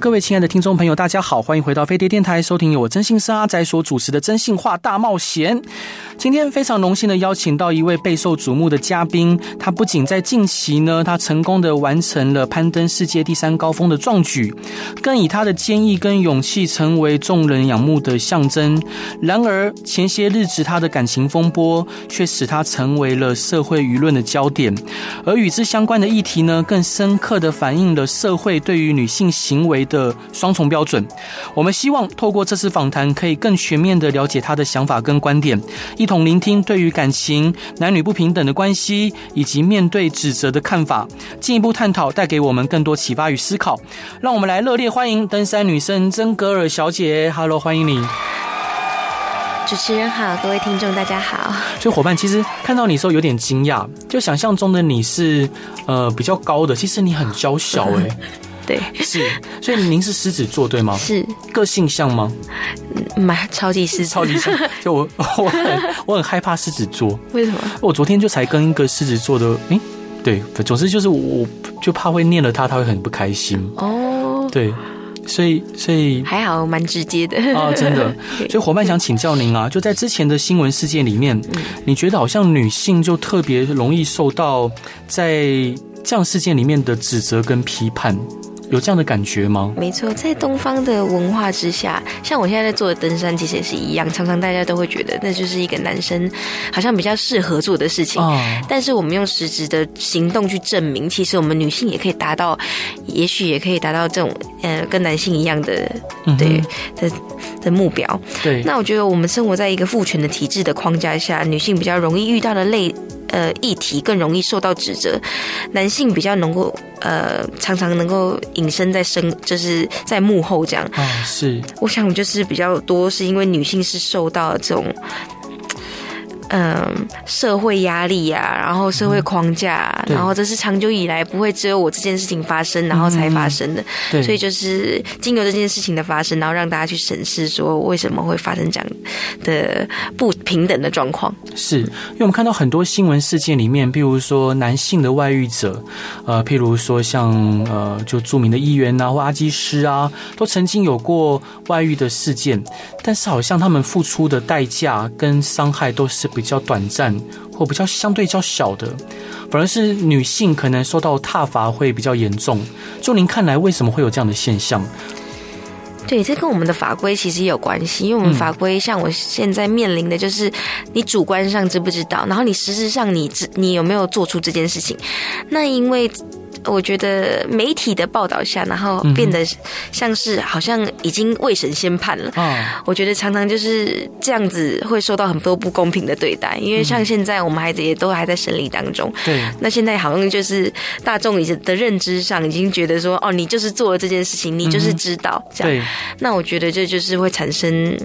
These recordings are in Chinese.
各位亲爱的听众朋友，大家好，欢迎回到飞碟电台，收听由我征信社阿仔所主持的《征信话大冒险》。今天非常荣幸的邀请到一位备受瞩目的嘉宾，他不仅在近期呢，他成功的完成了攀登世界第三高峰的壮举，更以他的坚毅跟勇气成为众人仰慕的象征。然而前些日子他的感情风波却使他成为了社会舆论的焦点，而与之相关的议题呢，更深刻的反映了社会对于女性行为的双重标准。我们希望透过这次访谈，可以更全面的了解他的想法跟观点。一同聆听对于感情、男女不平等的关系，以及面对指责的看法，进一步探讨，带给我们更多启发与思考。让我们来热烈欢迎登山女生曾格尔小姐。Hello，欢迎你。主持人好，各位听众大家好。所以伙伴其实看到你的时候有点惊讶，就想象中的你是呃比较高的，其实你很娇小哎、欸。对，是，所以您是狮子座对吗？是，个性像吗？蛮超级狮子，超级像。就我，我很，我很害怕狮子座。为什么？我昨天就才跟一个狮子座的，诶、欸，对，总之就是我，就怕会念了他，他会很不开心。哦，对，所以，所以还好，蛮直接的啊，真的。所以伙伴想请教您啊，就在之前的新闻事件里面，嗯、你觉得好像女性就特别容易受到在这样事件里面的指责跟批判。有这样的感觉吗？没错，在东方的文化之下，像我现在在做的登山，其实也是一样。常常大家都会觉得那就是一个男生好像比较适合做的事情。哦。但是我们用实质的行动去证明，其实我们女性也可以达到，也许也可以达到这种呃跟男性一样的对的的目标。对。那我觉得我们生活在一个父权的体制的框架下，女性比较容易遇到的类。呃，议题更容易受到指责，男性比较能够呃，常常能够隐身在身，就是在幕后这样。啊、哦，是。我想就是比较多，是因为女性是受到这种。嗯，社会压力啊，然后社会框架，嗯、然后这是长久以来不会只有我这件事情发生，然后才发生的。对，所以就是经由这件事情的发生，然后让大家去审视说为什么会发生这样的不平等的状况。是，因为我们看到很多新闻事件里面，譬如说男性的外遇者，呃，譬如说像呃，就著名的议员啊或阿基师啊，都曾经有过外遇的事件，但是好像他们付出的代价跟伤害都是。比较短暂或比较相对较小的，反而是女性可能受到踏伐会比较严重。就您看来，为什么会有这样的现象？对，这跟我们的法规其实也有关系，因为我们法规像我现在面临的就是，你主观上知不知道，然后你实质上你知你有没有做出这件事情？那因为。我觉得媒体的报道下，然后变得像是好像已经未审先判了。我觉得常常就是这样子，会受到很多不公平的对待。因为像现在我们孩子也都还在审理当中。对。那现在好像就是大众已经的认知上已经觉得说，哦，你就是做了这件事情，你就是知道这样。那我觉得这就是会产生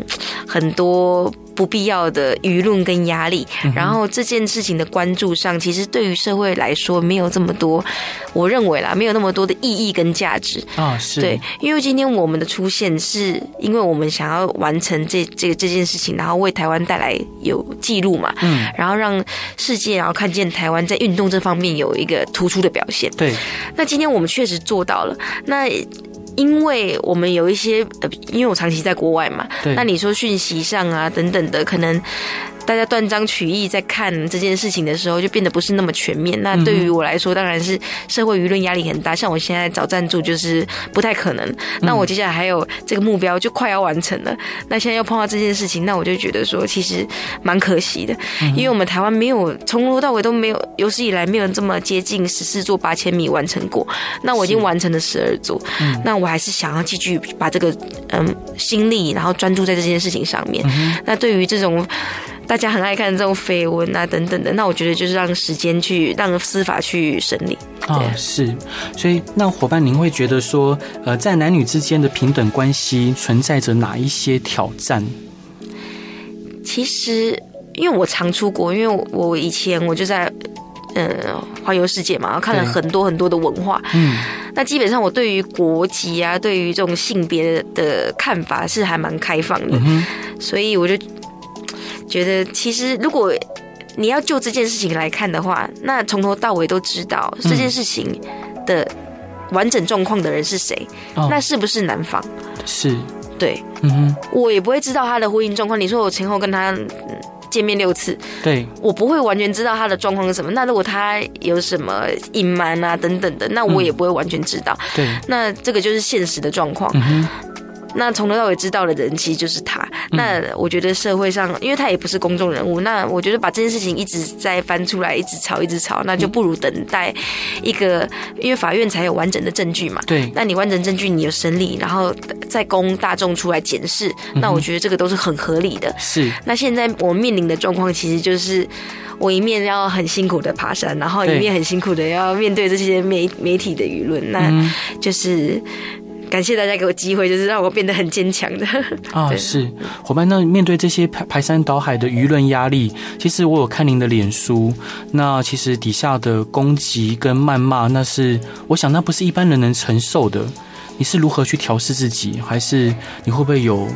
很多。不必要的舆论跟压力，然后这件事情的关注上，其实对于社会来说没有这么多，我认为啦，没有那么多的意义跟价值啊。是对，因为今天我们的出现，是因为我们想要完成这这个这件事情，然后为台湾带来有记录嘛，嗯，然后让世界然后看见台湾在运动这方面有一个突出的表现。对，那今天我们确实做到了。那因为我们有一些呃，因为我长期在国外嘛，那你说讯息上啊等等的，可能。大家断章取义在看这件事情的时候，就变得不是那么全面。那对于我来说，当然是社会舆论压力很大。像我现在找赞助就是不太可能。那我接下来还有这个目标就快要完成了。那现在又碰到这件事情，那我就觉得说其实蛮可惜的，因为我们台湾没有从头到尾都没有有史以来没有这么接近十四座八千米完成过。那我已经完成了十二座，那我还是想要继续把这个嗯心力，然后专注在这件事情上面。那对于这种。大家很爱看这种绯闻啊，等等的。那我觉得就是让时间去让司法去审理啊、哦，是。所以，那伙伴，您会觉得说，呃，在男女之间的平等关系存在着哪一些挑战？其实因为我常出国，因为我我以前我就在呃环游世界嘛，然后看了很多很多的文化，嗯，那基本上我对于国籍啊，对于这种性别的看法是还蛮开放的，嗯，所以我就觉得，其实如果你要就这件事情来看的话，那从头到尾都知道这件事情的完整状况的人是谁，嗯，那是不是男方？是。对，嗯哼，我也不会知道他的婚姻状况。你说我前后跟他见面六次，对，我不会完全知道他的状况是什么。那如果他有什么隐瞒啊等等的，那我也不会完全知道。对，那这个就是现实的状况。嗯那从头到尾知道的人其实就是他。那我觉得社会上，因为他也不是公众人物，那我觉得把这件事情一直在翻出来，一直吵，一直吵，那就不如等待一个，因为法院才有完整的证据嘛。对。那你完整证据你有审理，然后再供大众出来检视，那我觉得这个都是很合理的。是。那现在我面临的状况其实就是，我一面要很辛苦的爬山，然后一面很辛苦的要面对这些媒媒体的舆论，那就是。感谢大家给我机会，就是让我变得很坚强的啊！是伙伴，那面对这些排排山倒海的舆论压力，其实我有看您的脸书，那其实底下的攻击跟谩骂，那是我想那不是一般人能承受的。你是如何去调试自己，还是你会不会有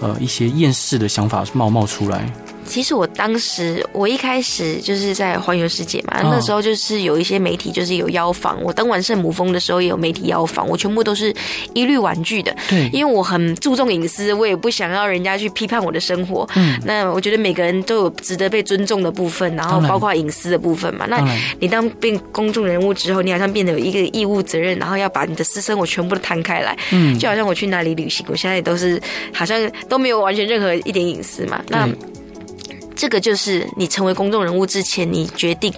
呃一些厌世的想法冒冒出来？其实我当时，我一开始就是在环游世界嘛，那时候就是有一些媒体就是有邀访我，登完圣母峰的时候也有媒体邀访我，全部都是一律婉拒的。对，因为我很注重隐私，我也不想要人家去批判我的生活。嗯，那我觉得每个人都有值得被尊重的部分，然后包括隐私的部分嘛。那你当变公众人物之后，你好像变得有一个义务责任，然后要把你的私生活全部都摊开来。嗯，就好像我去哪里旅行，我现在也都是好像都没有完全任何一点隐私嘛。那这个就是你成为公众人物之前，你决定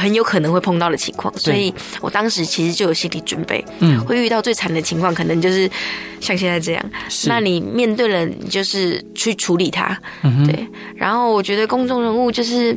很有可能会碰到的情况，所以我当时其实就有心理准备，嗯，会遇到最惨的情况，可能就是像现在这样。那你面对了，你就是去处理它，嗯，对。然后我觉得公众人物就是，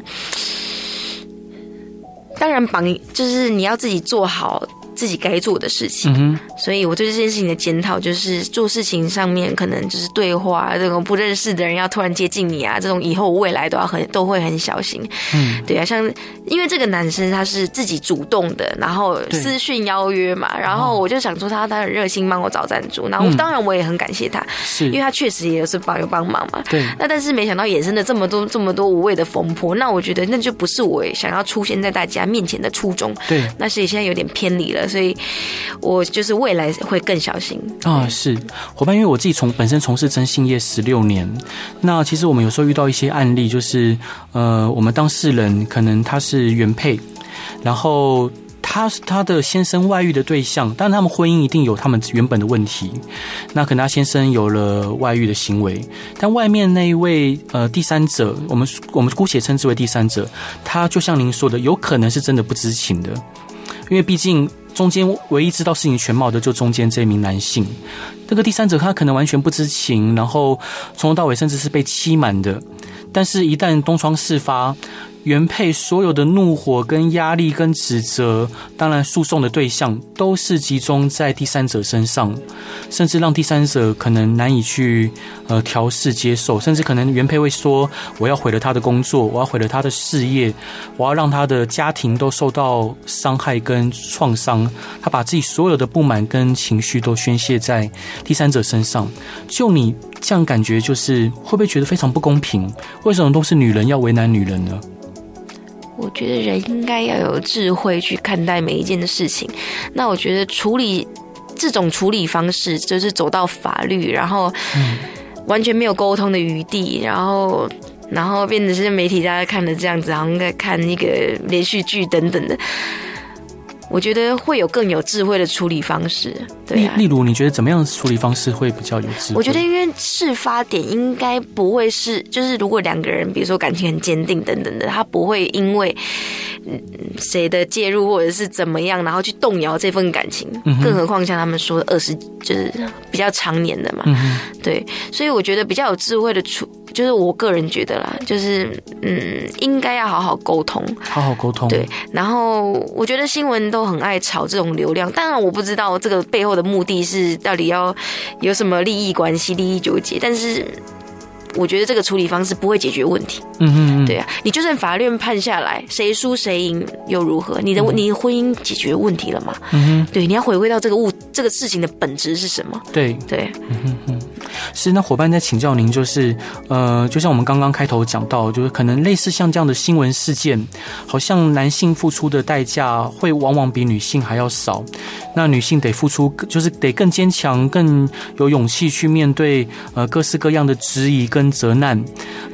当然绑就是你要自己做好。自己该做的事情，嗯，所以我对这件事情的检讨就是做事情上面可能就是对话这种不认识的人要突然接近你啊，这种以后未来都要很都会很小心。嗯，对啊，像因为这个男生他是自己主动的，然后私讯邀约嘛，然后我就想说他他很热心帮我找赞助，然后当然我也很感谢他，是因为他确实也是帮有帮忙嘛。对，那但是没想到衍生了这么多这么多无谓的风波，那我觉得那就不是我想要出现在大家面前的初衷。对，那所以现在有点偏离了。所以，我就是未来会更小心啊。是伙伴，因为我自己从本身从事征信业十六年，那其实我们有时候遇到一些案例，就是呃，我们当事人可能他是原配，然后他他的先生外遇的对象，但他们婚姻一定有他们原本的问题，那可能他先生有了外遇的行为，但外面那一位呃第三者，我们我们姑且称之为第三者，他就像您说的，有可能是真的不知情的，因为毕竟。中间唯一知道事情全貌的，就中间这名男性。这个第三者他可能完全不知情，然后从头到尾甚至是被欺瞒的。但是，一旦东窗事发，原配所有的怒火、跟压力、跟指责，当然诉讼的对象都是集中在第三者身上，甚至让第三者可能难以去呃调试接受，甚至可能原配会说：“我要毁了他的工作，我要毁了他的事业，我要让他的家庭都受到伤害跟创伤。”他把自己所有的不满跟情绪都宣泄在第三者身上。就你这样感觉，就是会不会觉得非常不公平？为什么都是女人要为难女人呢？我觉得人应该要有智慧去看待每一件的事情。那我觉得处理这种处理方式，就是走到法律，然后完全没有沟通的余地，然后然后变成是媒体大家看的这样子，好像在看一个连续剧等等的。我觉得会有更有智慧的处理方式，对啊。例如，你觉得怎么样的处理方式会比较有智慧？我觉得，因为事发点应该不会是，就是如果两个人，比如说感情很坚定等等的，他不会因为谁的介入或者是怎么样，然后去动摇这份感情。嗯、更何况像他们说的二十，就是比较长年的嘛。嗯、对，所以我觉得比较有智慧的处。就是我个人觉得啦，就是嗯，应该要好好沟通，好好沟通。对，然后我觉得新闻都很爱炒这种流量，当然我不知道这个背后的目的是到底要有什么利益关系、利益纠结，但是我觉得这个处理方式不会解决问题。嗯嗯嗯，对啊，你就算法院判下来，谁输谁赢又如何？你的你的婚姻解决问题了吗？嗯哼，对，你要回归到这个物这个事情的本质是什么？对对，嗯哼哼。是，那伙伴在请教您，就是，呃，就像我们刚刚开头讲到，就是可能类似像这样的新闻事件，好像男性付出的代价会往往比女性还要少，那女性得付出，就是得更坚强、更有勇气去面对，呃，各式各样的质疑跟责难，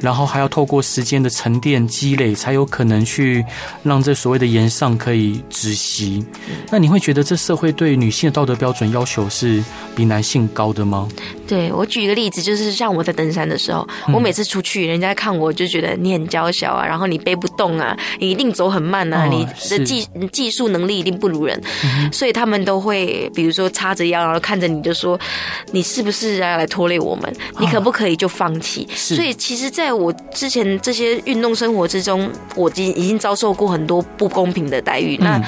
然后还要透过时间的沉淀积累，才有可能去让这所谓的炎上可以止息。那你会觉得这社会对女性的道德标准要求是比男性高的吗？对，我举一个例子，就是像我在登山的时候，我每次出去，人家看我就觉得你很娇小啊，然后你背不动啊，你一定走很慢啊，你的技技术能力一定不如人，所以他们都会比如说叉着腰，然后看着你就说，你是不是要来拖累我们？你可不可以就放弃？所以其实在我之前这些运动生活之中，我已经已经遭受过很多不公平的待遇。那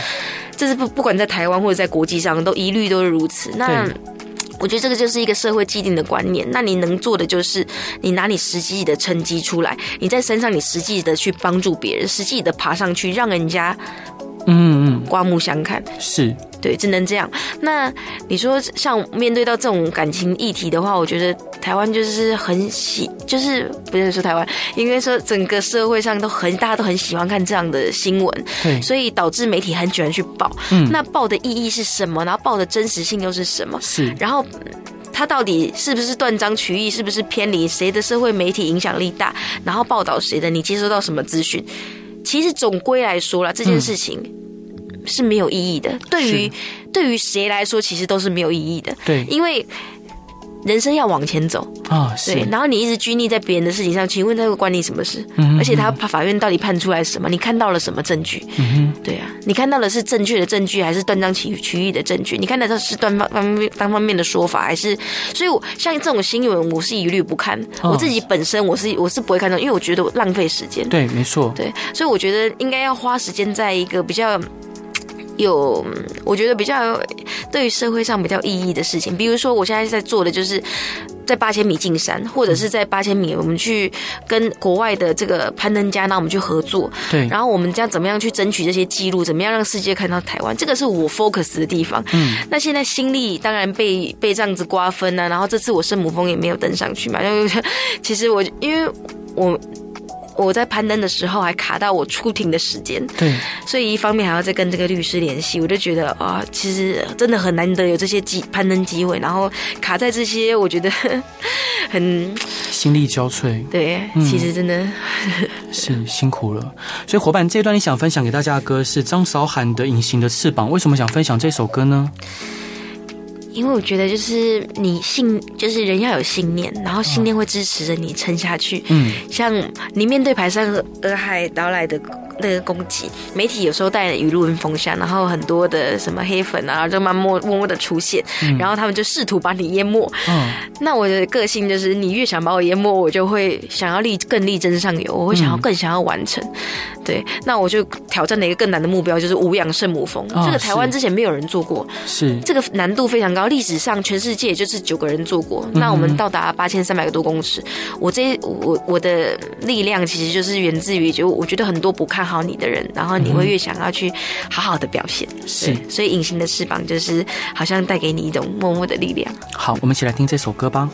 这是不不管在台湾或者在国际上，都一律都是如此。那我觉得这个就是一个社会既定的观念。那你能做的就是，你拿你实际的成绩出来，你在身上你实际的去帮助别人，实际的爬上去，让人家。嗯嗯，刮目相看是对，只能这样。那你说像面对到这种感情议题的话，我觉得台湾就是很喜，就是不是说台湾，应该说整个社会上都很大家都很喜欢看这样的新闻，对，所以导致媒体很喜欢去报。嗯，那报的意义是什么？然后报的真实性又是什么？是，然后他到底是不是断章取义？是不是偏离谁的社会媒体影响力大？然后报道谁的？你接收到什么资讯？其实总归来说啦，这件事情是没有意义的。对于对于谁来说，其实都是没有意义的。对，因为人生要往前走啊。对，然后你一直拘泥在别人的事情上，请问他会关你什么事？而且他法院到底判出来什么？你看到了什么证据？嗯对啊，你看到的是正确的证据，还是断章取取义的证据？你看到的是单方方面单方面的说法，还是？所以，我像这种新闻，我是一律不看。我自己本身，我是我是不会看到，因为我觉得浪费时间。对，没错。对，所以我觉得应该要花时间在一个比较。有，我觉得比较对于社会上比较意义的事情，比如说我现在在做的就是在八千米进山，或者是在八千米我们去跟国外的这个攀登家，那我们去合作，对，然后我们将怎么样去争取这些记录，怎么样让世界看到台湾，这个是我 focus 的地方。嗯，那现在心力当然被被这样子瓜分啊，然后这次我圣母峰也没有登上去嘛，因为其实我因为我。我在攀登的时候还卡到我出庭的时间，对，所以一方面还要再跟这个律师联系，我就觉得啊，其实真的很难得有这些机攀登机会，然后卡在这些，我觉得 很心力交瘁。对，其实真的、嗯、是辛苦了。所以伙伴，这一段你想分享给大家的歌是张韶涵的《隐形的翅膀》，为什么想分享这首歌呢？因为我觉得，就是你信，就是人要有信念，然后信念会支持着你撑下去。嗯，像你面对排山洱海到来的。那个攻击，媒体有时候带舆论风向，然后很多的什么黑粉啊，就慢默默默的出现，嗯、然后他们就试图把你淹没。嗯，那我的个性就是，你越想把我淹没，我就会想要力更力争上游，我会想要更想要完成。嗯、对，那我就挑战了一个更难的目标，就是无氧圣母峰。哦、这个台湾之前没有人做过，是这个难度非常高，历史上全世界就是九个人做过。嗯、那我们到达八千三百个多公尺，我这我我的力量其实就是源自于，就我觉得很多不看。好你的人，然后你会越想要去好好的表现，是，所以隐形的翅膀就是好像带给你一种默默的力量。好，我们一起来听这首歌吧。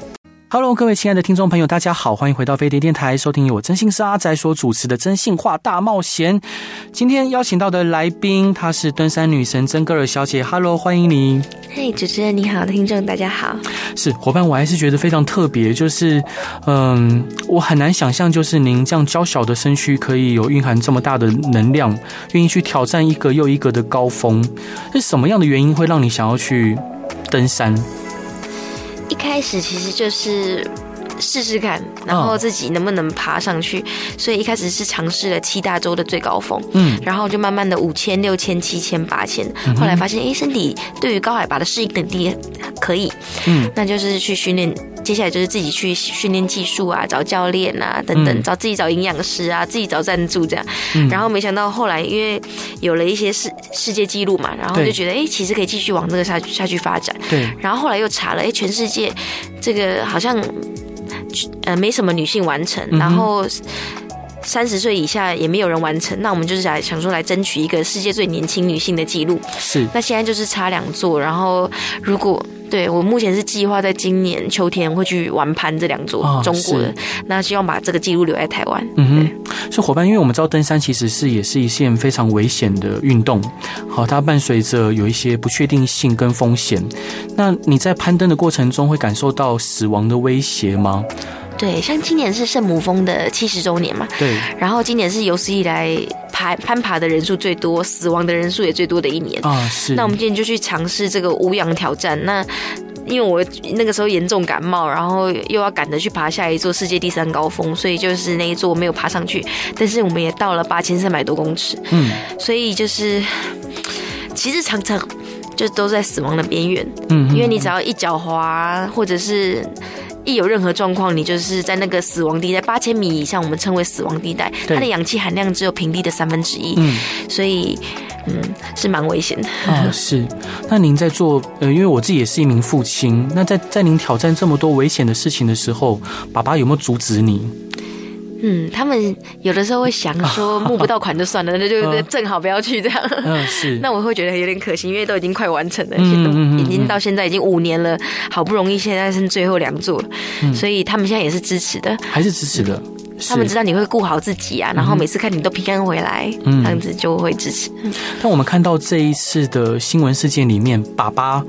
Hello，各位亲爱的听众朋友，大家好，欢迎回到飞碟电台，收听由我真心是阿仔所主持的真心话大冒险。今天邀请到的来宾，她是登山女神曾格尔小姐。Hello，欢迎你。嘿，hey, 主持人你好，听众大家好。是伙伴，我还是觉得非常特别，就是嗯，我很难想象，就是您这样娇小的身躯，可以有蕴含这么大的能量，愿意去挑战一个又一个的高峰。是什么样的原因会让你想要去登山？一开始其实就是试试看，然后自己能不能爬上去。哦、所以一开始是尝试了七大洲的最高峰，嗯，然后就慢慢的五千、六千、七千、八千，后来发现，哎，身体对于高海拔的适应能力可以，嗯，那就是去训练。接下来就是自己去训练技术啊，找教练啊，等等，找自己找营养师啊，自己找赞助这样。嗯、然后没想到后来，因为有了一些世世界纪录嘛，然后就觉得，哎对，其实可以继续往这个下下去发展。对。然后后来又查了，哎，全世界这个好像呃没什么女性完成，然后。三十岁以下也没有人完成，那我们就是想想说来争取一个世界最年轻女性的记录。是，那现在就是差两座，然后如果对我目前是计划在今年秋天会去玩攀这两座中国的，那希望把这个记录留在台湾。嗯哼，所以伙伴，因为我们知道登山其实是也是一件非常危险的运动，好，它伴随着有一些不确定性跟风险。那你在攀登的过程中会感受到死亡的威胁吗？对，像今年是圣母峰的七十周年嘛，对，然后今年是有史以来攀攀爬的人数最多、死亡的人数也最多的一年啊。是，那我们今天就去尝试这个无氧挑战。那因为我那个时候严重感冒，然后又要赶着去爬下一座世界第三高峰，所以就是那一座没有爬上去。但是我们也到了八千三百多公尺，嗯，所以就是其实常常就都在死亡的边缘，嗯，因为你只要一脚滑，或者是。一有任何状况，你就是在那个死亡地带八千米以上，我们称为死亡地带，它的氧气含量只有平地的三分之一，嗯，所以嗯是蛮危险的啊。是，那您在做呃，因为我自己也是一名父亲，那在在您挑战这么多危险的事情的时候，爸爸有没有阻止你？嗯，他们有的时候会想说募不到款就算了，那就 正好不要去这样。嗯，是。那我会觉得有点可惜，因为都已经快完成了，已经到现在已经五年了，好不容易现在剩最后两座，所以他们现在也是支持的，还是支持的。他们知道你会顾好自己啊，然后每次看你都平安回来，这样子就会支持。但我们看到这一次的新闻事件里面，爸爸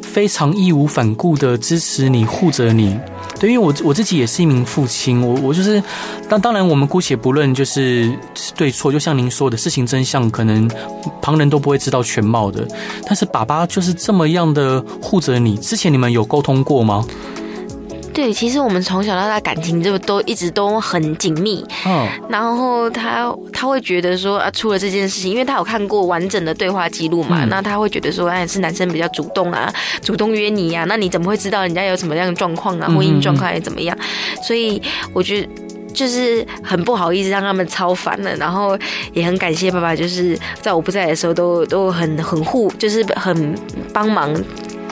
非常义无反顾的支持你，护着你。对，因为我我自己也是一名父亲，我我就是，当当然我们姑且不论就是对错，就像您说的，事情真相可能旁人都不会知道全貌的，但是爸爸就是这么样的护着你。之前你们有沟通过吗？对，其实我们从小到大感情就都一直都很紧密。嗯，然后他他会觉得说啊，出了这件事情，因为他有看过完整的对话记录嘛，那他会觉得说，哎，是男生比较主动啊，主动约你呀，那你怎么会知道人家有什么样的状况啊，婚姻状况还是怎么样？所以我觉得就是很不好意思让他们超烦了，然后也很感谢爸爸，就是在我不在的时候都都很很护，就是很帮忙。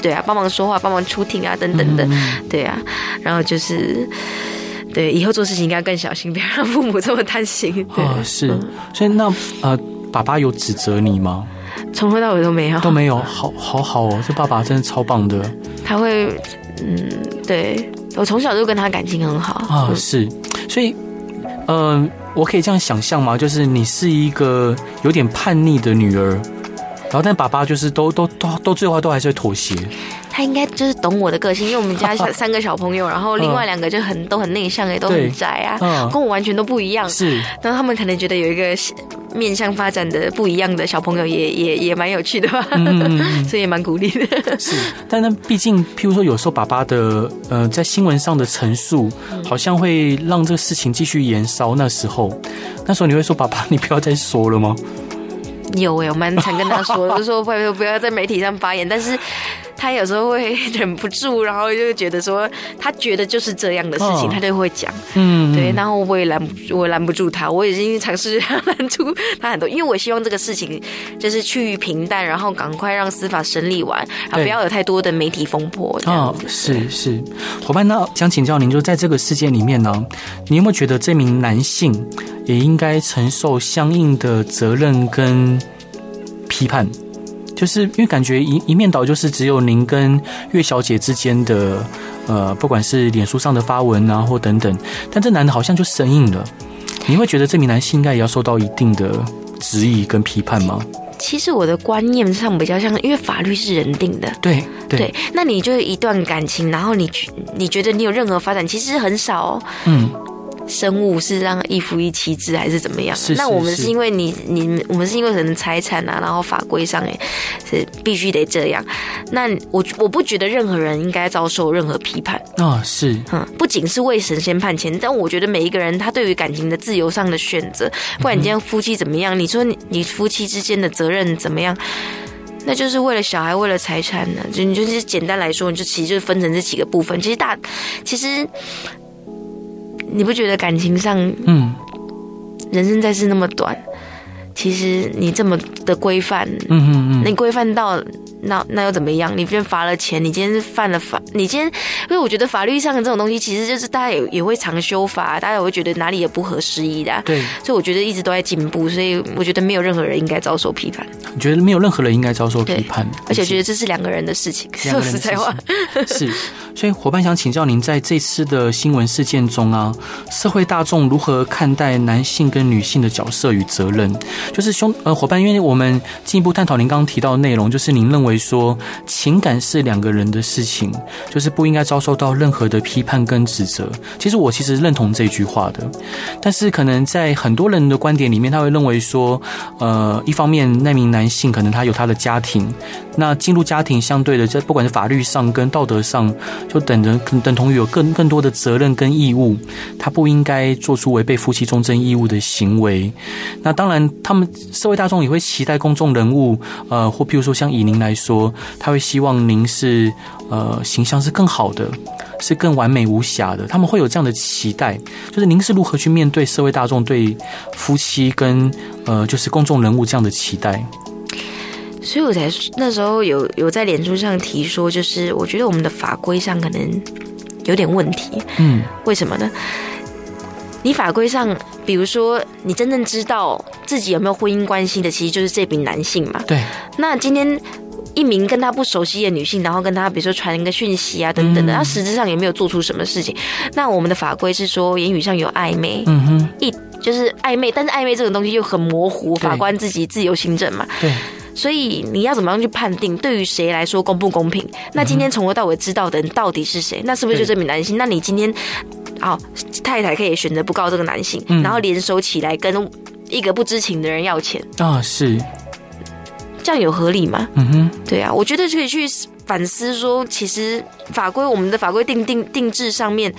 对啊，帮忙说话，帮忙出庭啊，等等的，对啊，然后就是，对，以后做事情应该更小心，不要让父母这么担心。对啊，是，所以那呃，爸爸有指责你吗？从头到尾都没有，都没有，好，好好哦，这爸爸真的超棒的。他会，嗯，对，我从小就跟他感情很好啊，是，所以，呃，我可以这样想象吗？就是你是一个有点叛逆的女儿。然后，但爸爸就是都都都都最后都还是会妥协。他应该就是懂我的个性，因为我们家小 三个小朋友，然后另外两个就很都很内向，也都很宅啊，跟我完全都不一样。是，然后他们可能觉得有一个面向发展的不一样的小朋友也，也也也蛮有趣的吧，嗯、所以也蛮鼓励的。是，但那毕竟，譬如说，有时候爸爸的呃，在新闻上的陈述，好像会让这个事情继续延烧。那时候，那时候你会说：“爸爸，你不要再说了吗？”有哎，我蛮常跟他说，就说不要不要在媒体上发言，但是他有时候会忍不住，然后就觉得说他觉得就是这样的事情，他就会讲，嗯，对，然后我也拦不我拦不住他，我已经尝试拦住他很多，因为我希望这个事情就是趋于平淡，然后赶快让司法审理完，啊不要有太多的媒体风波。哦，是是，伙伴，那想请教您，就在这个事件里面呢，你有没有觉得这名男性也应该承受相应的责任跟批判？就是因为感觉一一面倒，就是只有您跟岳小姐之间的，呃，不管是脸书上的发文啊，或等等，但这男的好像就生硬了。你会觉得这名男性应该也要受到一定的质疑跟批判吗？其实我的观念上比较像，因为法律是人定的，对对，对。那你就是一段感情，然后你你觉得你有任何发展，其实很少哦。嗯。生物是让一夫一妻制还是怎么样？是是是，那我们是因为你你我们是因为可能财产啊，然后法规上哎是必须得这样。那我我不觉得任何人应该遭受任何批判啊、哦。是，嗯，不仅是为神仙判钱，但我觉得每一个人他对于感情的自由上的选择，不管你今天夫妻怎么样，你说你你夫妻之间的责任怎么样，那就是为了小孩，为了财产呢？就你就是简单来说，你就其实就是分成这几个部分。其实大其实。你不觉得感情上，嗯，人生在世那么短，其实你这么的规范，嗯嗯嗯，你规范到那那又怎么样？你今天罚了钱，你今天是犯了法，你今天，因为我觉得法律上的这种东西，其实就是大家也也会常修法，大家也会觉得哪里也不合时宜的、啊。对，所以我觉得一直都在进步，所以我觉得没有任何人应该遭受批判。你觉得没有任何人应该遭受批判？而且我觉得这是两个人的事情。说实在话，是。所以伙伴想请教您，在这次的新闻事件中啊，社会大众如何看待男性跟女性的角色与责任？就是兄呃伙伴，因为我们进一步探讨您刚刚提到的内容，就是您认为说情感是两个人的事情，就是不应该遭受到任何的批判跟指责。其实我其实认同这句话的，但是可能在很多人的观点里面，他会认为说，呃，一方面那名男性可能他有他的家庭，那进入家庭相对的，在不管是法律上跟道德上，就等着等同于有更更多的责任跟义务，他不应该做出违背夫妻忠贞义务的行为。那当然，他们社会大众也会期待公众人物，呃，或譬如说像以您来说，他会希望您是呃形象是更好的，是更完美无瑕的。他们会有这样的期待，就是您是如何去面对社会大众对夫妻跟呃就是公众人物这样的期待？所以我才那时候有有在脸书上提说，就是我觉得我们的法规上可能有点问题。嗯，为什么呢？你法规上，比如说你真正知道自己有没有婚姻关系的，其实就是这名男性嘛。对。那今天一名跟他不熟悉的女性，然后跟他比如说传一个讯息啊等等的，他实质上也没有做出什么事情？那我们的法规是说言语上有暧昧，嗯哼，一就是暧昧，但是暧昧这种东西又很模糊，法官自己自由行政嘛。对。所以你要怎么样去判定，对于谁来说公不公平？那今天从头到尾知道的人到底是谁？那是不是就这名男性？那你今天，好，太太可以选择不告这个男性，然后联手起来跟一个不知情的人要钱啊？是这样有合理吗？嗯哼，对啊，我觉得可以去反思说，其实法规我们的法规定定定制上面。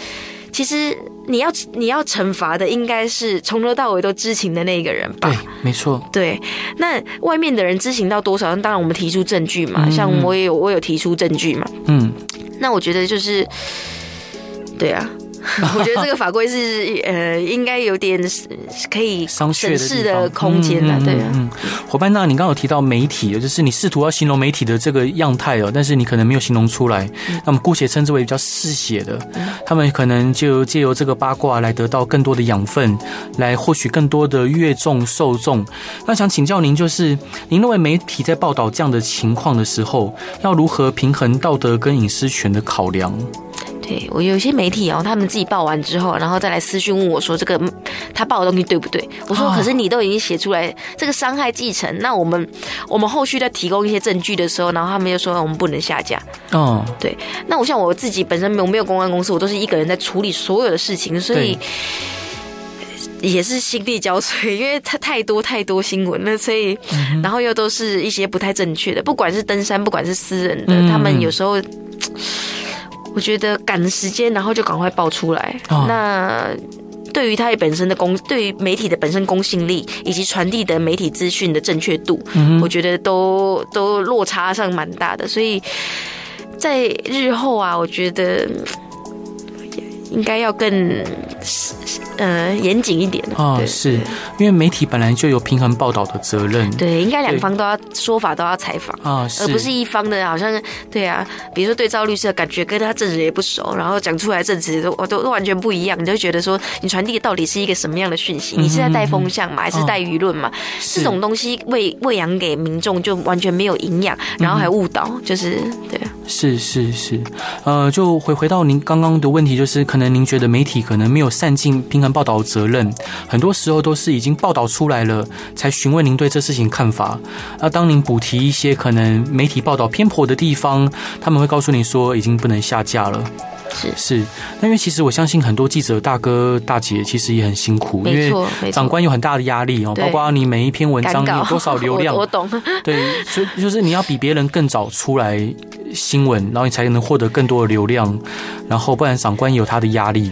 其实你要你要惩罚的应该是从头到尾都知情的那个人吧？对，没错。对，那外面的人知情到多少？当然我们提出证据嘛，嗯、像我也有我有提出证据嘛。嗯，那我觉得就是，对啊。我觉得这个法规是呃，应该有点可以审视的空间的，对啊。嗯，伙伴，那你刚刚有提到媒体，就是你试图要形容媒体的这个样态哦，但是你可能没有形容出来。那么姑且称之为比较嗜血的，他们可能就借由这个八卦来得到更多的养分，来获取更多的阅众受众。那想请教您，就是您认为媒体在报道这样的情况的时候，要如何平衡道德跟隐私权的考量？对，我有些媒体哦，他们自己报完之后，然后再来私讯问我说：“这个他报的东西对不对？”我说：“可是你都已经写出来这个伤害继承，那我们我们后续在提供一些证据的时候，然后他们又说我们不能下架。”哦，对。那我像我自己本身没有没有公关公司，我都是一个人在处理所有的事情，所以也是心力交瘁，因为他太多太多新闻了，所以然后又都是一些不太正确的，不管是登山，不管是私人的，他们有时候。我觉得赶时间，然后就赶快爆出来。哦、那对于它本身的公，对于媒体的本身公信力，以及传递的媒体资讯的正确度，嗯、我觉得都都落差上蛮大的。所以在日后啊，我觉得。应该要更呃严谨一点。啊，是。因为媒体本来就有平衡报道的责任，对，应该两方都要说法都要采访。啊，而不是。一方的，好像对啊，比如说对赵律师的感觉跟他证词也不熟，然后讲出来证词都都都完全不一样，你就觉得说你传递的到底是一个什么样的讯息？你是在带风向嘛？还是带舆论嘛？这种东西喂喂养给民众就完全没有营养，然后还误导，就是对啊，是是是，呃，就回回到您刚刚的问题，就是可可能。您觉得媒体可能没有善尽平衡报道的责任，很多时候都是已经报道出来了，才询问您对这事情看法。那当您补提一些可能媒体报道偏颇的地方，他们会告诉你说已经不能下架了。是。是，那因为其实我相信很多记者大哥大姐其实也很辛苦，因为长官有很大的压力哦，包括你每一篇文章有多少流量，我懂。对，所以就是你要比别人更早出来新闻，然后你才能获得更多的流量，然后不然长官有他的压力，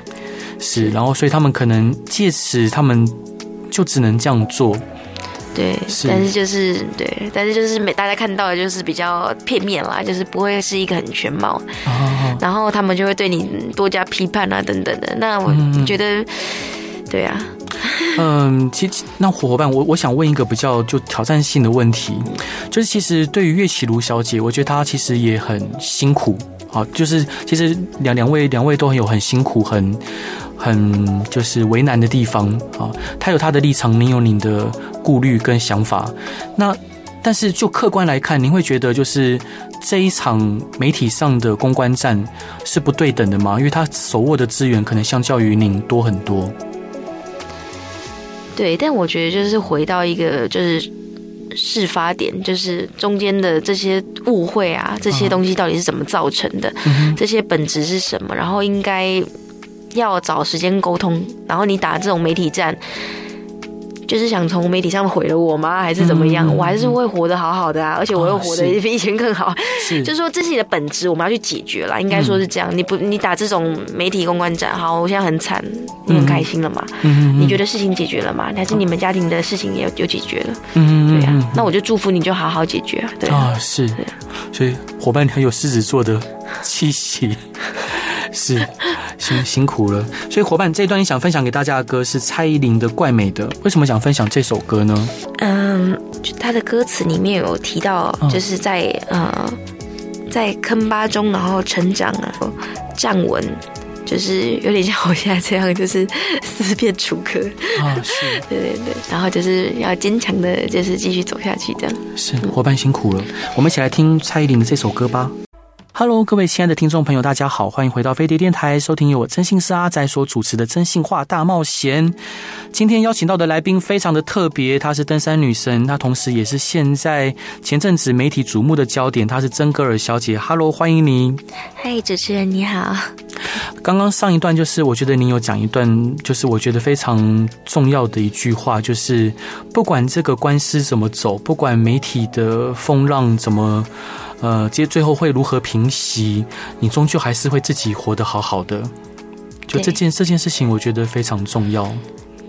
是，然后所以他们可能借此他们就只能这样做。对，是但是就是对，但是就是每大家看到的就是比较片面啦，就是不会是一个很全貌，哦、然后他们就会对你多加批判啊等等的。那我觉得，嗯、对啊。嗯，其实那伙伴，我我想问一个比较就挑战性的问题，就是其实对于岳绮如小姐，我觉得她其实也很辛苦啊。就是其实两两位两位都很有很辛苦，很很就是为难的地方啊。他有他的立场，您有您的顾虑跟想法。那但是就客观来看，您会觉得就是这一场媒体上的公关战是不对等的吗？因为他手握的资源可能相较于您多很多。对，但我觉得就是回到一个就是事发点，就是中间的这些误会啊，这些东西到底是怎么造成的？嗯、这些本质是什么？然后应该要找时间沟通。然后你打这种媒体战。就是想从媒体上毁了我吗？还是怎么样？嗯、我还是会活得好好的啊，而且我又活得 比以前更好。是，就是说这是你的本质，我们要去解决了。应该说是这样。嗯、你不，你打这种媒体公关战，好，我现在很惨，你很开心了吗？嗯，你觉得事情解决了吗？还是你们家庭的事情也有解决了？嗯，对呀、啊。那我就祝福你，就好好解决啊。对啊，是。所以伙伴，你很有狮子座的气息。是，辛辛苦了。所以伙伴，这一段你想分享给大家的歌是蔡依林的《怪美的》，为什么想分享这首歌呢？嗯，他的歌词里面有提到，就是在、嗯、呃，在坑巴中然后成长啊，站稳，就是有点像我现在这样，就是思辨楚歌啊，是，对对对，然后就是要坚强的，就是继续走下去，这样。是，伙伴辛苦了，我们一起来听蔡依林的这首歌吧。Hello，各位亲爱的听众朋友，大家好，欢迎回到飞碟电台，收听由我真心是阿仔所主持的《真心话大冒险》。今天邀请到的来宾非常的特别，她是登山女神，她同时也是现在前阵子媒体瞩目的焦点，她是曾格尔小姐。Hello，欢迎您。嗨，主持人你好。刚刚上一段就是，我觉得您有讲一段，就是我觉得非常重要的一句话，就是不管这个官司怎么走，不管媒体的风浪怎么。呃，接最后会如何平息？你终究还是会自己活得好好的。就这件这件事情，我觉得非常重要。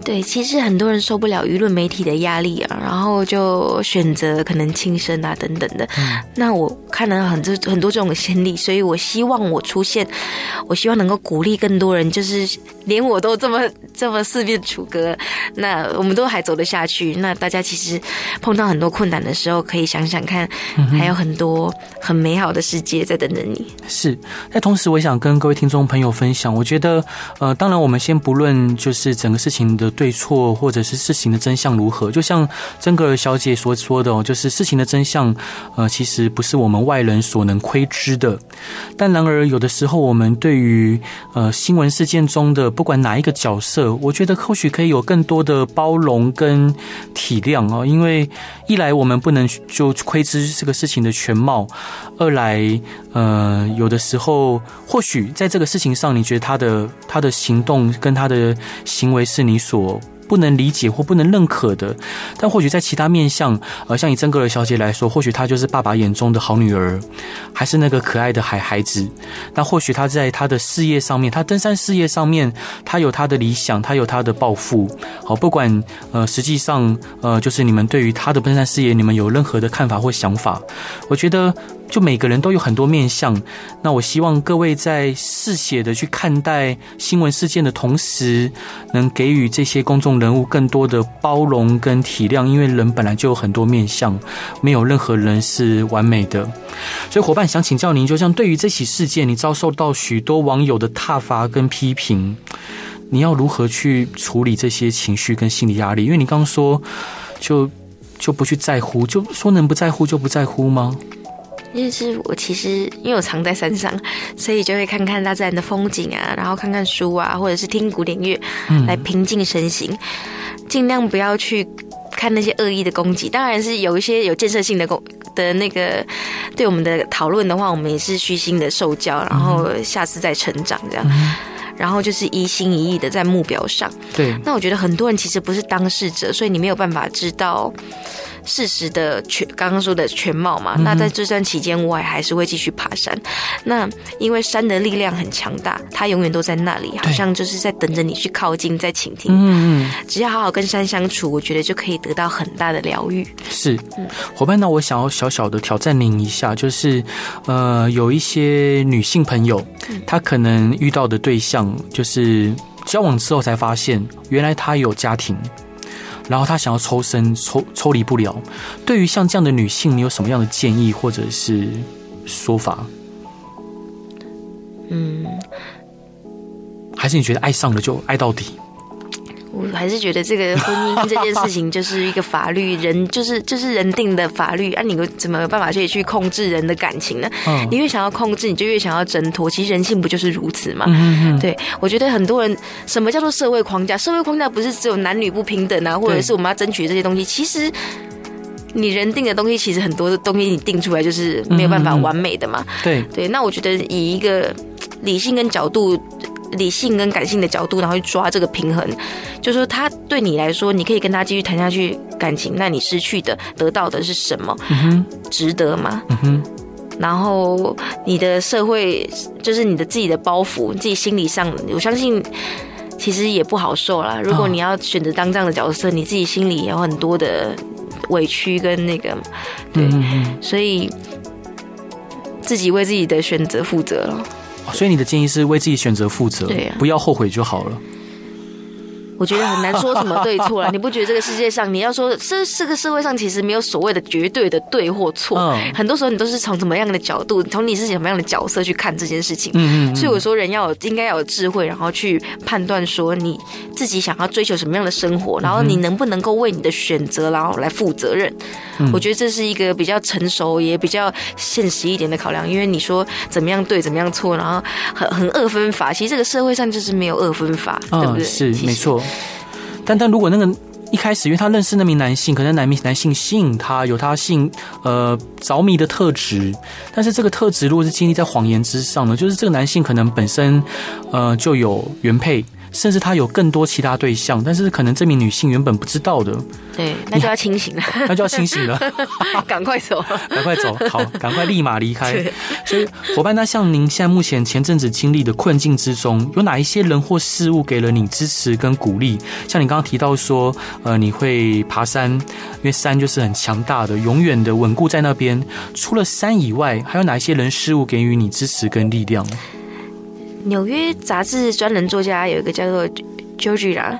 对，其实很多人受不了舆论媒体的压力啊，然后就选择可能轻生啊等等的。嗯、那我看了很多很多这种先例，所以我希望我出现，我希望能够鼓励更多人，就是连我都这么这么四面楚歌，那我们都还走得下去。那大家其实碰到很多困难的时候，可以想想看，还有很多很美好的世界在等着你。是。那同时，我想跟各位听众朋友分享，我觉得，呃，当然我们先不论就是整个事情的。对错，或者是事情的真相如何？就像曾格尔小姐所说的哦，就是事情的真相，呃，其实不是我们外人所能窥知的。但然而，有的时候我们对于呃新闻事件中的不管哪一个角色，我觉得或许可以有更多的包容跟体谅哦。因为一来我们不能就窥知这个事情的全貌，二来呃有的时候或许在这个事情上，你觉得他的他的行动跟他的行为是你所。我不能理解或不能认可的，但或许在其他面向，呃，像以曾格尔小姐来说，或许她就是爸爸眼中的好女儿，还是那个可爱的孩孩子。那或许她在她的事业上面，她登山事业上面，她有她的理想，她有她的抱负。好，不管呃，实际上呃，就是你们对于她的登山事业，你们有任何的看法或想法，我觉得。就每个人都有很多面相，那我希望各位在适切的去看待新闻事件的同时，能给予这些公众人物更多的包容跟体谅，因为人本来就有很多面相，没有任何人是完美的。所以伙伴想请教您，就像对于这起事件，你遭受到许多网友的挞伐跟批评，你要如何去处理这些情绪跟心理压力？因为你刚刚说，就就不去在乎，就说能不在乎就不在乎吗？因为是我其实因为我常在山上，所以就会看看大自然的风景啊，然后看看书啊，或者是听古典乐，来平静身心，尽量不要去看那些恶意的攻击。当然是有一些有建设性的攻的那个对我们的讨论的话，我们也是虚心的受教，然后下次再成长这样。然后就是一心一意的在目标上。对，那我觉得很多人其实不是当事者，所以你没有办法知道。事实的全刚刚说的全貌嘛，那在这段期间，我也还是会继续爬山。那因为山的力量很强大，它永远都在那里，好像就是在等着你去靠近，在倾听。嗯，只要好好跟山相处，我觉得就可以得到很大的疗愈。是，伙伴，那我想要小小的挑战您一下，就是呃，有一些女性朋友，她可能遇到的对象就是。交往之后才发现，原来他有家庭，然后他想要抽身抽抽离不了。对于像这样的女性，你有什么样的建议或者是说法？嗯，还是你觉得爱上了就爱到底？我还是觉得这个婚姻这件事情就是一个法律，人就是就是人定的法律啊，你怎么有办法去去控制人的感情呢？嗯，你越想要控制，你就越想要挣脱。其实人性不就是如此吗？嗯嗯。对，我觉得很多人，什么叫做社会框架？社会框架不是只有男女不平等啊，或者是我们要争取这些东西。其实你人定的东西，其实很多的东西你定出来就是没有办法完美的嘛。对对，那我觉得以一个理性跟角度。理性跟感性的角度，然后去抓这个平衡，就是说他对你来说，你可以跟他继续谈下去感情，那你失去的得到的是什么？嗯，值得吗？嗯，然后你的社会就是你的自己的包袱，你自己心理上，我相信其实也不好受啦。如果你要选择当这样的角色，你自己心里也有很多的委屈跟那个，对，所以自己为自己的选择负责了。所以你的建议是为自己选择负责，对啊，不要后悔就好了。我觉得很难说什么对错了。你不觉得这个世界上，你要说 这这个社会上其实没有所谓的绝对的对或错。很多时候你都是从怎么样的角度，从你是什么样的角色去看这件事情。嗯，所以我说人要有应该要有智慧，然后去判断说你自己想要追求什么样的生活，然后你能不能够为你的选择然后来负责任。我觉得这是一个比较成熟也比较现实一点的考量。因为你说怎么样对怎么样错，然后很很二分法，其实这个社会上就是没有二分法，对不对？是没错。但但如果那个一开始，因为他认识那名男性，可能男名男性吸引他，有他性呃着迷的特质，但是这个特质如果是建立在谎言之上呢，就是这个男性可能本身呃就有原配。甚至他有更多其他对象，但是可能这名女性原本不知道的。对，那就要清醒了，那就要清醒了，赶快走，赶快走，好，赶快立马离开。所以，伙伴，那像您现在目前前阵子经历的困境之中，有哪一些人或事物给了你支持跟鼓励？像你刚刚提到说，呃，你会爬山，因为山就是很强大的，永远的稳固在那边。除了山以外，还有哪一些人事物给予你支持跟力量？纽约杂志专栏作家有一个叫做 Georgina，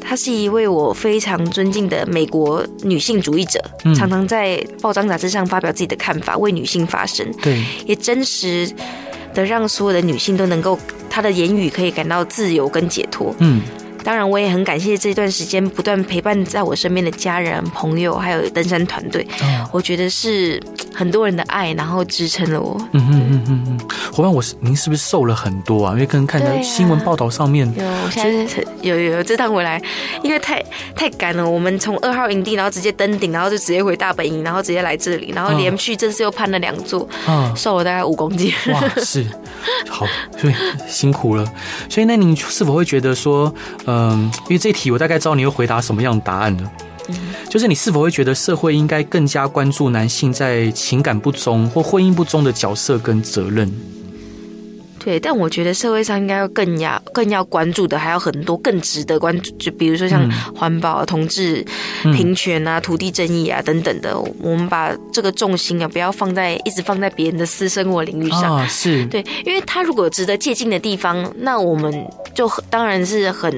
她是一位我非常尊敬的美国女性主义者，嗯、常常在报章杂志上发表自己的看法，为女性发声，对，也真实的让所有的女性都能够，她的言语可以感到自由跟解脱，嗯。当然，我也很感谢这段时间不断陪伴在我身边的家人、朋友，还有登山团队。哦、我觉得是很多人的爱，然后支撑了我。嗯嗯嗯嗯嗯。伙伴，我是您是不是瘦了很多啊？因为刚刚看到新闻报道上面，啊、有，我现在有有有这趟回来，因为太太赶了。我们从二号营地，然后直接登顶，然后就直接回大本营，然后直接来这里，然后连续这次又攀了两座，嗯、瘦了大概五公斤。哇，是，好，所以辛苦了。所以那您是否会觉得说？嗯，因为这题我大概知道你会回答什么样的答案了。嗯，就是你是否会觉得社会应该更加关注男性在情感不忠或婚姻不忠的角色跟责任？对，但我觉得社会上应该要更要更要关注的还有很多更值得关注，就比如说像环保啊、同志平权啊、土地正义啊等等的。我们把这个重心啊，不要放在一直放在别人的私生活领域上。啊，是对，因为他如果值得借鉴的地方，那我们就当然是很。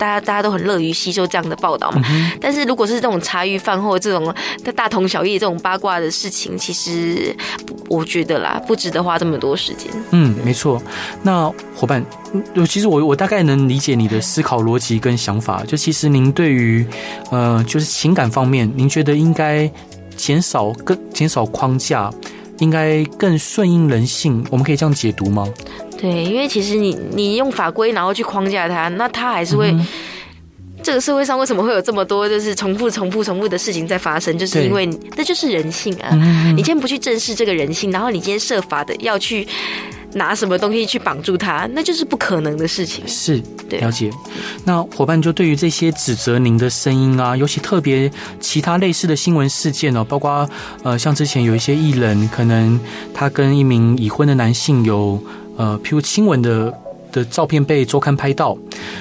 大家大家都很乐于吸收这样的报道嘛，嗯、但是如果是这种茶余饭后这种大同小异这种八卦的事情，其实我觉得啦，不值得花这么多时间。嗯，没错。那伙伴，其实我我大概能理解你的思考逻辑跟想法。就其实您对于呃，就是情感方面，您觉得应该减少更减少框架，应该更顺应人性，我们可以这样解读吗？对，因为其实你你用法规然后去框架它，那它还是会。嗯、这个社会上为什么会有这么多就是重复、重复、重复的事情在发生？就是因为那就是人性啊！嗯、你今天不去正视这个人性，然后你今天设法的要去拿什么东西去绑住它，那就是不可能的事情。是，了解。那伙伴就对于这些指责您的声音啊，尤其特别其他类似的新闻事件哦，包括呃，像之前有一些艺人，可能他跟一名已婚的男性有。呃，譬如亲吻的的照片被周刊拍到，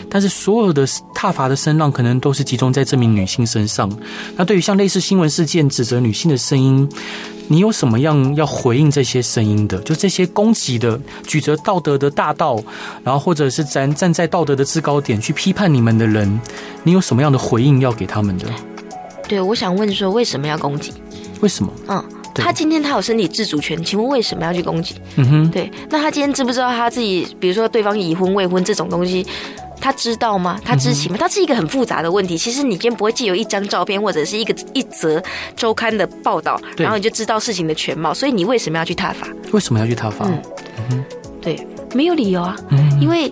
但是所有的挞伐的声浪可能都是集中在这名女性身上。那对于像类似新闻事件指责女性的声音，你有什么样要回应这些声音的？就这些攻击的、举着道德的大道，然后或者是站站在道德的制高点去批判你们的人，你有什么样的回应要给他们的？对，我想问说，为什么要攻击？为什么？嗯。他今天他有身体自主权，请问为什么要去攻击？嗯哼，对。那他今天知不知道他自己，比如说对方已婚未婚这种东西，他知道吗？他知情吗？他是一个很复杂的问题。其实你今天不会借由一张照片或者是一个一则周刊的报道，然后你就知道事情的全貌。所以你为什么要去踏伐？为什么要去踏伐？嗯哼，对，没有理由啊，嗯，因为。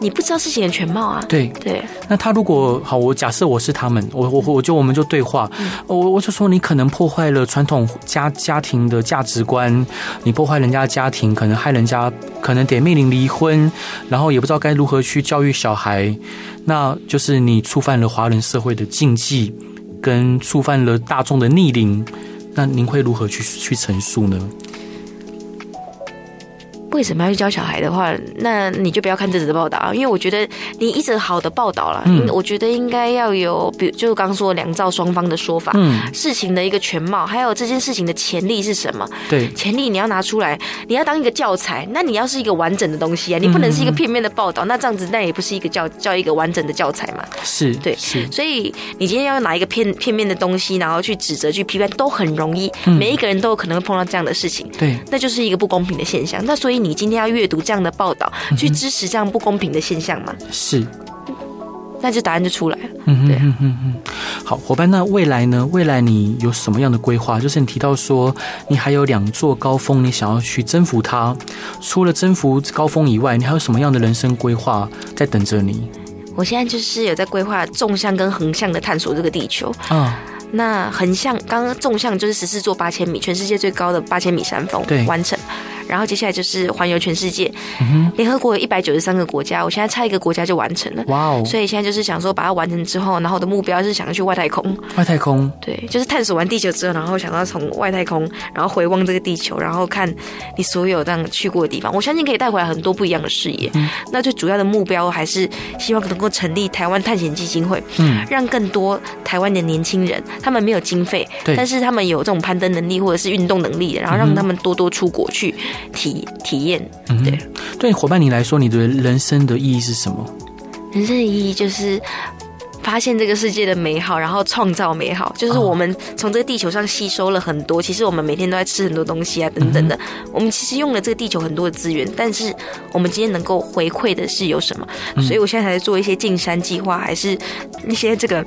你不知道事情的全貌啊？对对。那他如果好，我假设我是他们，我我我就我们就对话，嗯、我我就说你可能破坏了传统家家庭的价值观，你破坏人家的家庭，可能害人家可能得面临离婚，然后也不知道该如何去教育小孩，那就是你触犯了华人社会的禁忌，跟触犯了大众的逆鳞，那您会如何去去陈述呢？为什么要去教小孩的话，那你就不要看这则报道啊，因为我觉得你一则好的报道了，嗯，我觉得应该要有，比如就是刚刚说两造双方的说法，嗯，事情的一个全貌，还有这件事情的潜力是什么？对，潜力你要拿出来，你要当一个教材，那你要是一个完整的东西啊，你不能是一个片面的报道，那这样子那也不是一个教教一个完整的教材嘛？是对，是，所以你今天要拿一个片片面的东西，然后去指责、去批判，都很容易，每一个人都有可能会碰到这样的事情，对，那就是一个不公平的现象。那所以你今天要阅读。这样的报道去支持这样不公平的现象吗？是，那就答案就出来了。嗯对，嗯嗯嗯。好，伙伴，那未来呢？未来你有什么样的规划？就是你提到说，你还有两座高峰，你想要去征服它。除了征服高峰以外，你还有什么样的人生规划在等着你？我现在就是有在规划纵向跟横向的探索这个地球啊。那横向，刚刚纵向就是十四座八千米，全世界最高的八千米山峰，对，完成。然后接下来就是环游全世界，联合国有一百九十三个国家，我现在差一个国家就完成了。哇哦！所以现在就是想说把它完成之后，然后我的目标是想要去外太空。外太空？对，就是探索完地球之后，然后想要从外太空，然后回望这个地球，然后看你所有这样去过的地方。我相信可以带回来很多不一样的视野。嗯。那最主要的目标还是希望能够成立台湾探险基金会，嗯，让更多台湾的年轻人，他们没有经费，但是他们有这种攀登能力或者是运动能力，然后让他们多多出国去体体。体验，对、嗯、对，对伙伴你来说，你的人生的意义是什么？人生的意义就是发现这个世界的美好，然后创造美好。就是我们从这个地球上吸收了很多，其实我们每天都在吃很多东西啊，等等的。嗯、我们其实用了这个地球很多的资源，但是我们今天能够回馈的是有什么？嗯、所以我现在还在做一些进山计划，还是一些这个。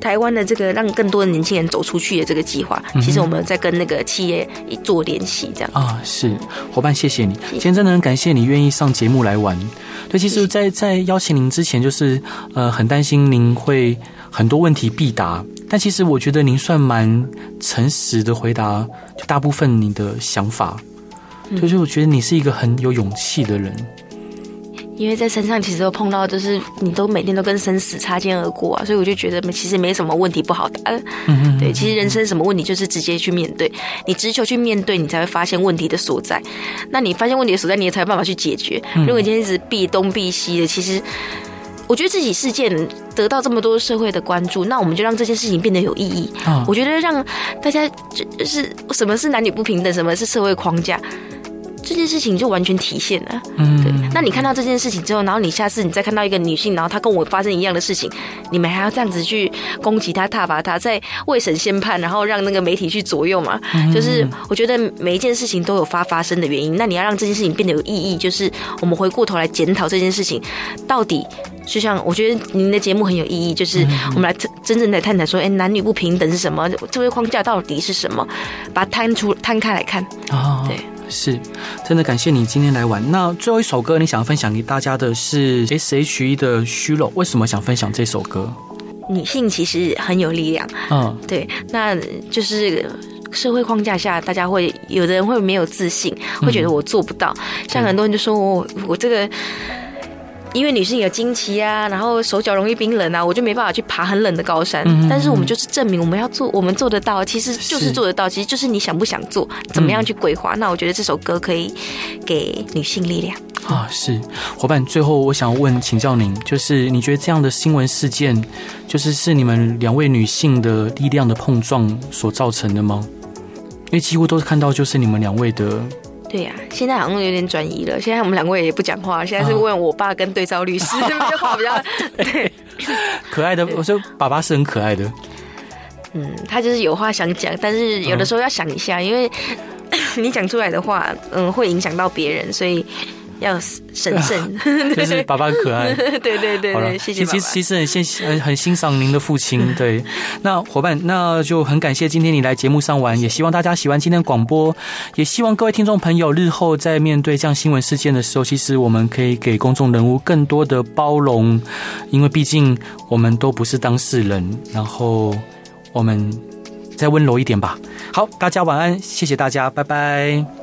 台湾的这个让更多的年轻人走出去的这个计划，其实我们在跟那个企业做联系，这样。啊，是。伙伴，谢谢你，今天真的很感谢你愿意上节目来玩。对，其实在，在在邀请您之前，就是呃，很担心您会很多问题必答，但其实我觉得您算蛮诚实的回答，就大部分你的想法，就是我觉得你是一个很有勇气的人。因为在山上其实都碰到，就是你都每天都跟生死擦肩而过啊，所以我就觉得其实没什么问题不好答。嗯，对，其实人生什么问题就是直接去面对，你直球去面对，你才会发现问题的所在。那你发现问题的所在，你也才有办法去解决。如果你今天一直避东避西的，其实我觉得自己事件得到这么多社会的关注，那我们就让这件事情变得有意义。啊，我觉得让大家就是什么是男女不平等，什么是社会框架。这件事情就完全体现了，嗯，对。那你看到这件事情之后，然后你下次你再看到一个女性，然后她跟我发生一样的事情，你们还要这样子去攻击她、挞伐她，在未审先判，然后让那个媒体去左右嘛？嗯、就是我觉得每一件事情都有发发生的原因，那你要让这件事情变得有意义，就是我们回过头来检讨这件事情到底，就像我觉得您的节目很有意义，就是我们来真正的探讨说，哎，男女不平等是什么？这个框架到底是什么？把它摊出摊开来看啊，对。是，真的感谢你今天来玩。那最后一首歌，你想分享给大家的是 S.H.E 的《虚荣》。为什么想分享这首歌？女性其实很有力量。嗯，对，那就是社会框架下，大家会有的人会没有自信，会觉得我做不到。嗯、像很多人就说我我这个。因为女性有经期啊，然后手脚容易冰冷啊，我就没办法去爬很冷的高山。但是我们就是证明我们要做，我们做得到，其实就是做得到，其实就是你想不想做，怎么样去规划。嗯、那我觉得这首歌可以给女性力量啊。是伙伴，最后我想问，请教您，就是你觉得这样的新闻事件，就是是你们两位女性的力量的碰撞所造成的吗？因为几乎都是看到就是你们两位的。对呀、啊，现在好像有点转移了。现在我们两位也不讲话，现在是问我爸跟对照律师，这边话比较对。可爱的，我说爸爸是很可爱的。嗯，他就是有话想讲，但是有的时候要想一下，嗯、因为 你讲出来的话，嗯，会影响到别人，所以。要神圣，就是爸爸很可爱。对对对对，谢谢爸爸。其实其实很欣很很欣赏您的父亲。对，那伙伴，那就很感谢今天你来节目上玩，也希望大家喜欢今天的广播，也希望各位听众朋友日后在面对这样新闻事件的时候，其实我们可以给公众人物更多的包容，因为毕竟我们都不是当事人，然后我们再温柔一点吧。好，大家晚安，谢谢大家，拜拜。